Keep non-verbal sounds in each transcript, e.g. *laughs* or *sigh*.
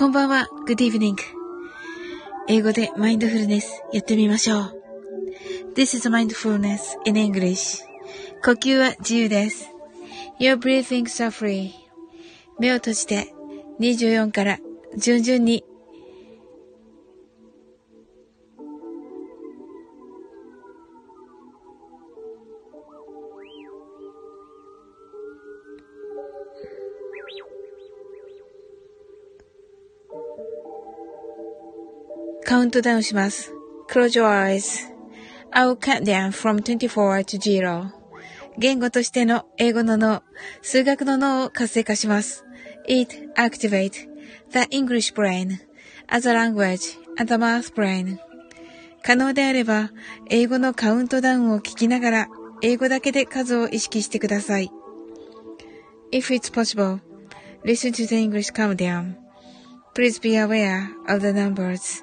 こんばんは。Good evening. 英語でマインドフルネスやってみましょう。This is mindfulness in English. 呼吸は自由です。Your breathings are free. 目を閉じて24から順々にカウントダウンします。Close your eyes.I'll count down from 24 to 0. 言語としての英語の脳、数学の脳を活性化します。It activate the English brain as a language and the math brain. 可能であれば、英語のカウントダウンを聞きながら、英語だけで数を意識してください。If it's possible, listen to the English countdown. Please be aware of the numbers.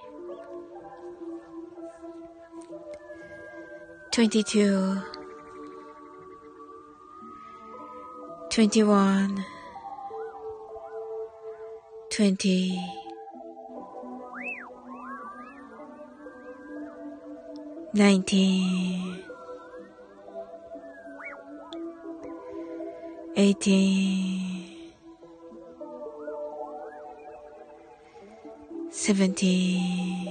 22 21 20 19 18 17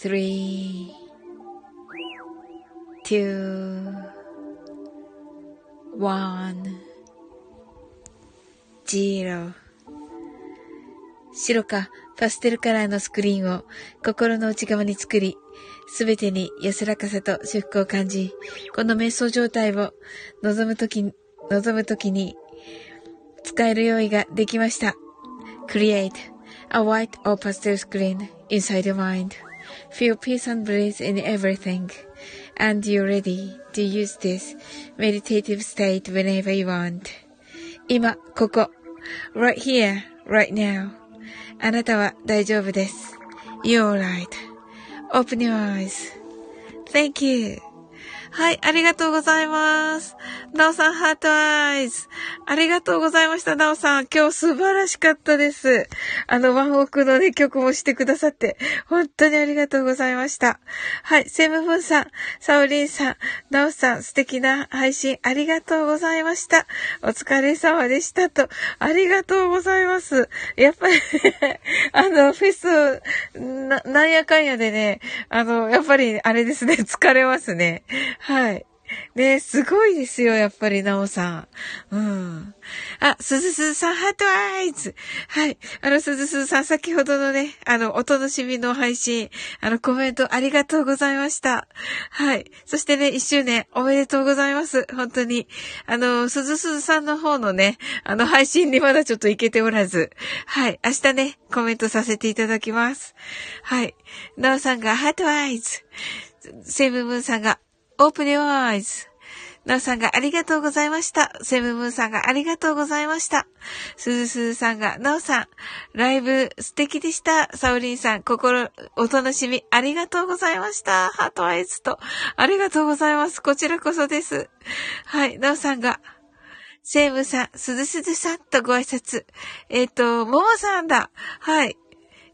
three, two, one, zero 白かパステルカラーのスクリーンを心の内側に作り、すべてに安らかさと祝福を感じ、この瞑想状態を望むとき、望むときに使える用意ができました。Create a white or pastel screen inside your mind. Feel peace and bliss in everything. And you're ready to use this meditative state whenever you want. 今、ここ。right here, right now. あなたは大丈夫です。You're right.Open your eyes. Thank you. はい、ありがとうございます。なおさん、ハートアイズ。ありがとうございました、なおさん。今日素晴らしかったです。あの、ワンオクのね、曲もしてくださって、本当にありがとうございました。はい、セムフンさん、サオリンさん、なおさん、素敵な配信ありがとうございました。お疲れ様でしたと、ありがとうございます。やっぱり、*laughs* あの、フェス、な、なんやかんやでね、あの、やっぱり、あれですね、疲れますね。はい。ね、すごいですよ、やっぱり、なおさん。うん。あ、すずすさん、ハートアイズ。はい。あの、すずすさん、先ほどのね、あの、お楽しみの配信、あの、コメントありがとうございました。はい。そしてね、一周年おめでとうございます。本当に。あの、すずすさんの方のね、あの、配信にまだちょっと行けておらず、はい。明日ね、コメントさせていただきます。はい。なおさんが、ハートアイズ。セイムムーンさんが、オープニュアイズ。なおさんがありがとうございました。セムムーさんがありがとうございました。すずすずさんが、なおさん、ライブ素敵でした。サオリンさん、心、お楽しみありがとうございました。ハートアイズと、ありがとうございます。こちらこそです。はい、なおさんが、セムさん、すずすずさんとご挨拶。えっ、ー、と、ももさんだ。はい。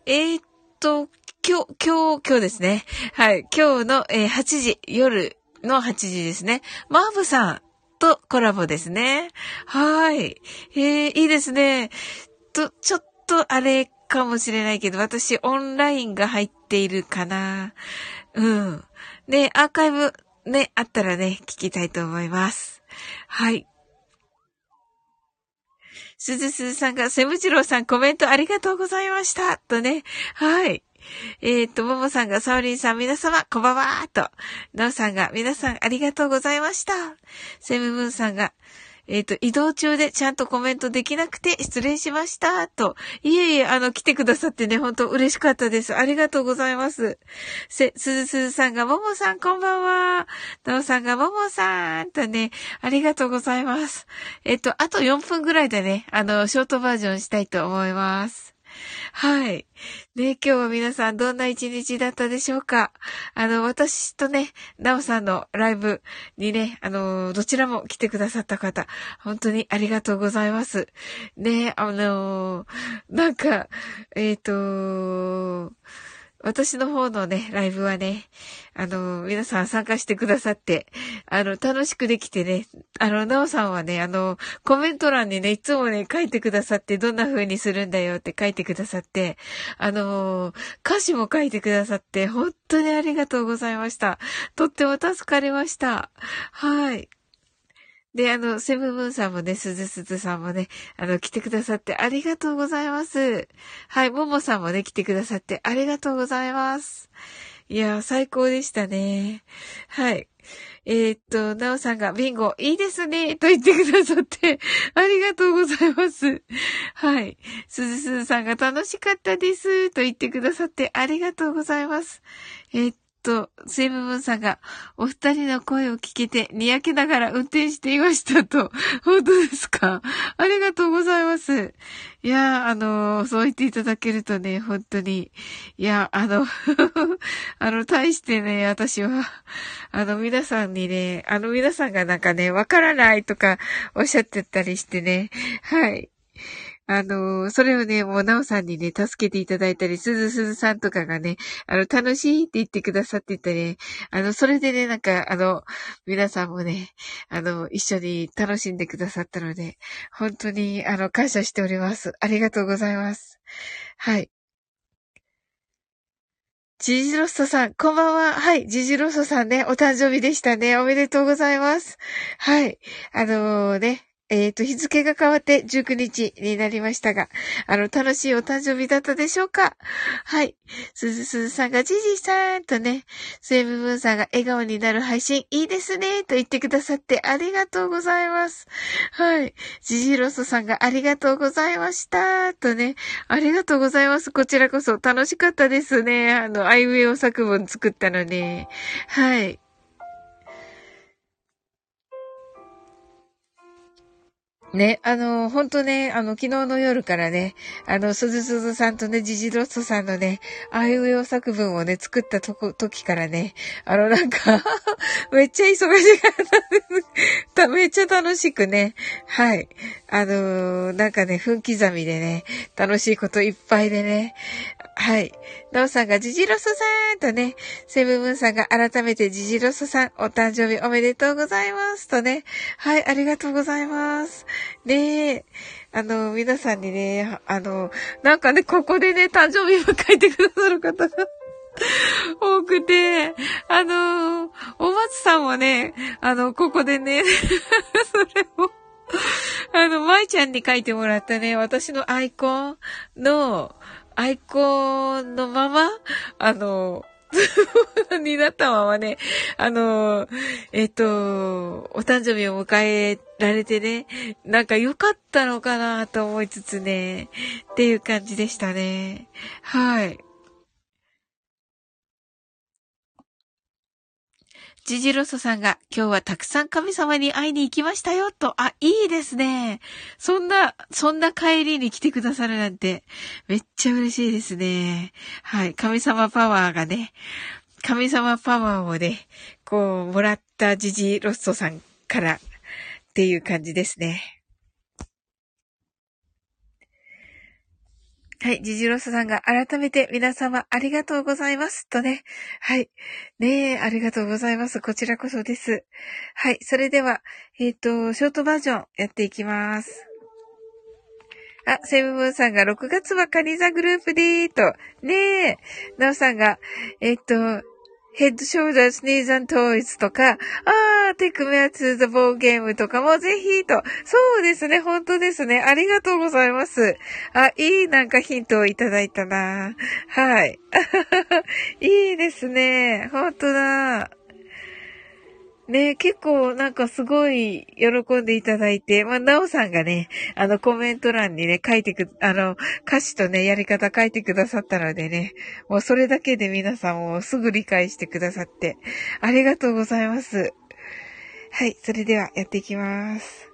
えっ、ー、と、今日、今日、今日ですね。はい。今日の、えー、8時、夜の8時ですね。マーブさんとコラボですね。はい。えー、いいですね。と、ちょっとあれかもしれないけど、私オンラインが入っているかな。うん。ね、アーカイブね、あったらね、聞きたいと思います。はい。すずすずさんが、セムチローさんコメントありがとうございました。とね。はい。えっ、と、ももさんが、サオリンさん、皆様、こんばんはと。なおさんが、皆さん、ありがとうございました。セムムーンさんが、えっ、と、移動中でちゃんとコメントできなくて失礼しました。と。いえいえ、あの、来てくださってね、本当嬉しかったです。ありがとうございます。せ、すずすずさんが、ももさんこんばんは。なおさんが、ももさんとね、ありがとうございます。えっ、と、あと4分ぐらいでね、あの、ショートバージョンしたいと思います。はい。ね、今日は皆さんどんな一日だったでしょうか？あの、私とね、なおさんのライブにね、あの、どちらも来てくださった方、本当にありがとうございます。ね、あの、なんか、えっ、ー、と、私の方のね、ライブはね、あの、皆さん参加してくださって、あの、楽しくできてね、あの、なおさんはね、あの、コメント欄にね、いつもね、書いてくださって、どんな風にするんだよって書いてくださって、あの、歌詞も書いてくださって、本当にありがとうございました。とっても助かりました。はい。で、あの、セブンムーンさんもね、すずすずさんもね、あの、来てくださってありがとうございます。はい、ももさんもね、来てくださってありがとうございます。いや最高でしたね。はい。えー、っと、なおさんがビンゴいいですね、と言ってくださってありがとうございます。はい。すずすずさんが楽しかったです、と言ってくださってありがとうございます。えー、っと、セイムムーンさんが、お二人の声を聞けて、にやけながら運転していましたと。*laughs* 本当ですか？ありがとうございます。いや、あの、そう言っていただけるとね、本当に。いや、あの *laughs* あの、対してね、私は、あの、皆さんにね、あの、皆さんがなんかね、わからないとかおっしゃってたりしてね、はい。あの、それをね、もう、なおさんにね、助けていただいたり、すずすずさんとかがね、あの、楽しいって言ってくださっててね、あの、それでね、なんか、あの、皆さんもね、あの、一緒に楽しんでくださったので、本当に、あの、感謝しております。ありがとうございます。はい。ジジロッソさん、こんばんは。はい、ジジロッソさんね、お誕生日でしたね。おめでとうございます。はい。あのー、ね、えっ、ー、と、日付が変わって19日になりましたが、あの、楽しいお誕生日だったでしょうか？はい。すずすずさんがジジさんとね、スエムムーンさんが笑顔になる配信いいですねと言ってくださってありがとうございます。はい。ジジロソさんがありがとうございましたとね、ありがとうございます。こちらこそ楽しかったですね。あの、アイウェイを作文作ったのに。はい。ね、あの、ほんとね、あの、昨日の夜からね、あの、すずすずさんとね、ジジロストさんのね、あいうえお作文をね、作ったとこ、時からね、あの、なんか *laughs* めっちゃ忙しかったです *laughs* めっちゃ楽しくね、はい。あのなんかね、分刻みでね、楽しいこといっぱいでね、はい。なおさんがジジロソさんとね、セブブンさんが改めてジジロソさん、お誕生日おめでとうございますとね。はい、ありがとうございます。ねえ。あの、皆さんにね、あの、なんかね、ここでね、誕生日を書いてくださる方が *laughs* 多くて、あの、お松さんもね、あの、ここでね、*laughs* それを、あの、舞ちゃんに書いてもらったね、私のアイコンの、アイコンのまま、あの、になったままね、あの、えっと、お誕生日を迎えられてね、なんか良かったのかなと思いつつね、っていう感じでしたね。はい。ジジロソさんが今日はたくさん神様に会いに行きましたよと、あ、いいですね。そんな、そんな帰りに来てくださるなんて、めっちゃ嬉しいですね。はい。神様パワーがね、神様パワーをね、こう、もらったジジロッソさんからっていう感じですね。はい。ジジロスさんが改めて皆様ありがとうございます。とね。はい。ねえ、ありがとうございます。こちらこそです。はい。それでは、えっ、ー、と、ショートバージョンやっていきます。あ、セブブンさんが6月はカニザグループでーと。ねえ。ナオさんが、えっ、ー、と、ヘッドショルダースニーザントイズとか、あー、テクメアツーザボーゲームとかもぜひと。そうですね、本当ですね。ありがとうございます。あ、いいなんかヒントをいただいたな。はい。*laughs* いいですね。本当だ。ね結構なんかすごい喜んでいただいて、まあ、なおさんがね、あのコメント欄にね、書いてく、あの、歌詞とね、やり方書いてくださったのでね、もうそれだけで皆さんもすぐ理解してくださって、ありがとうございます。はい、それではやっていきます。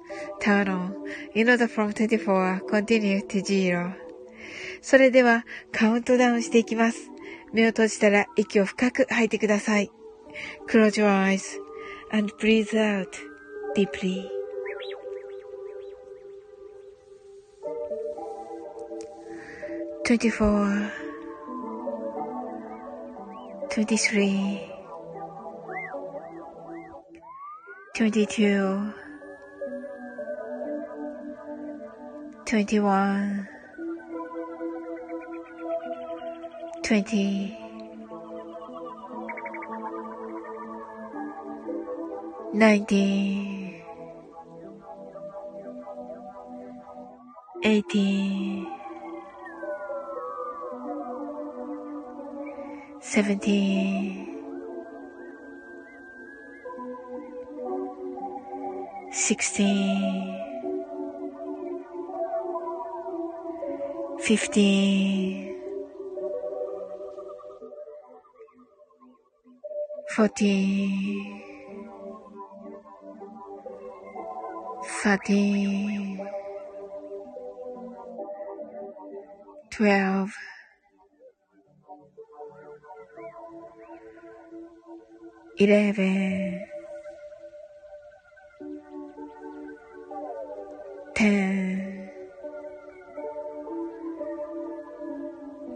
turn on in order from 24 continue to 0それではカウントダウンしていきます。目を閉じたら息を深く吐いてください。Close your eyes and breathe out deeply. 24 23 22 21 20 19 18 17 16 15 14 13 12 11 10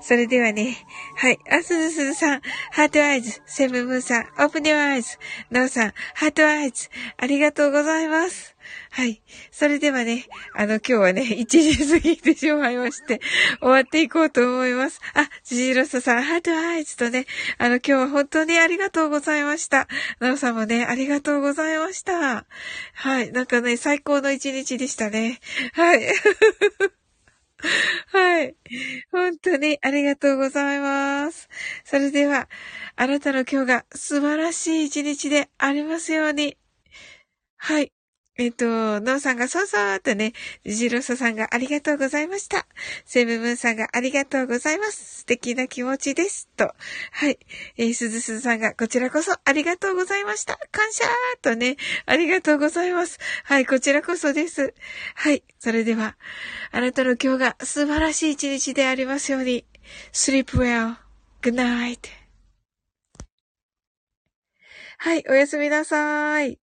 それではね。はい。あ、すずすずさん、 heart eyes。セブンムーさん、 open your eyes。なおさん、 heart eyes。ありがとうございます。はい。それではね、あの、今日はね、1時過ぎてしまいまして、終わっていこうと思います。あ、ジジロスさん、ハートアイズとね、あの、今日は本当にありがとうございました。なおさんもね、ありがとうございました。はい。なんかね、最高の一日でしたね。はい。*laughs* はい。本当にありがとうございます。それでは、あなたの今日が素晴らしい一日でありますように。はい。えっ、と、ノーさんがそうそうとね、ジロソさんがありがとうございました。セブムーンさんがありがとうございます。素敵な気持ちです。と。はい。えー、すずすずさんがこちらこそありがとうございました。感謝とね、ありがとうございます。はい、こちらこそです。はい。それでは、あなたの今日が素晴らしい一日でありますように。sleep well. good night. はい、おやすみなさい。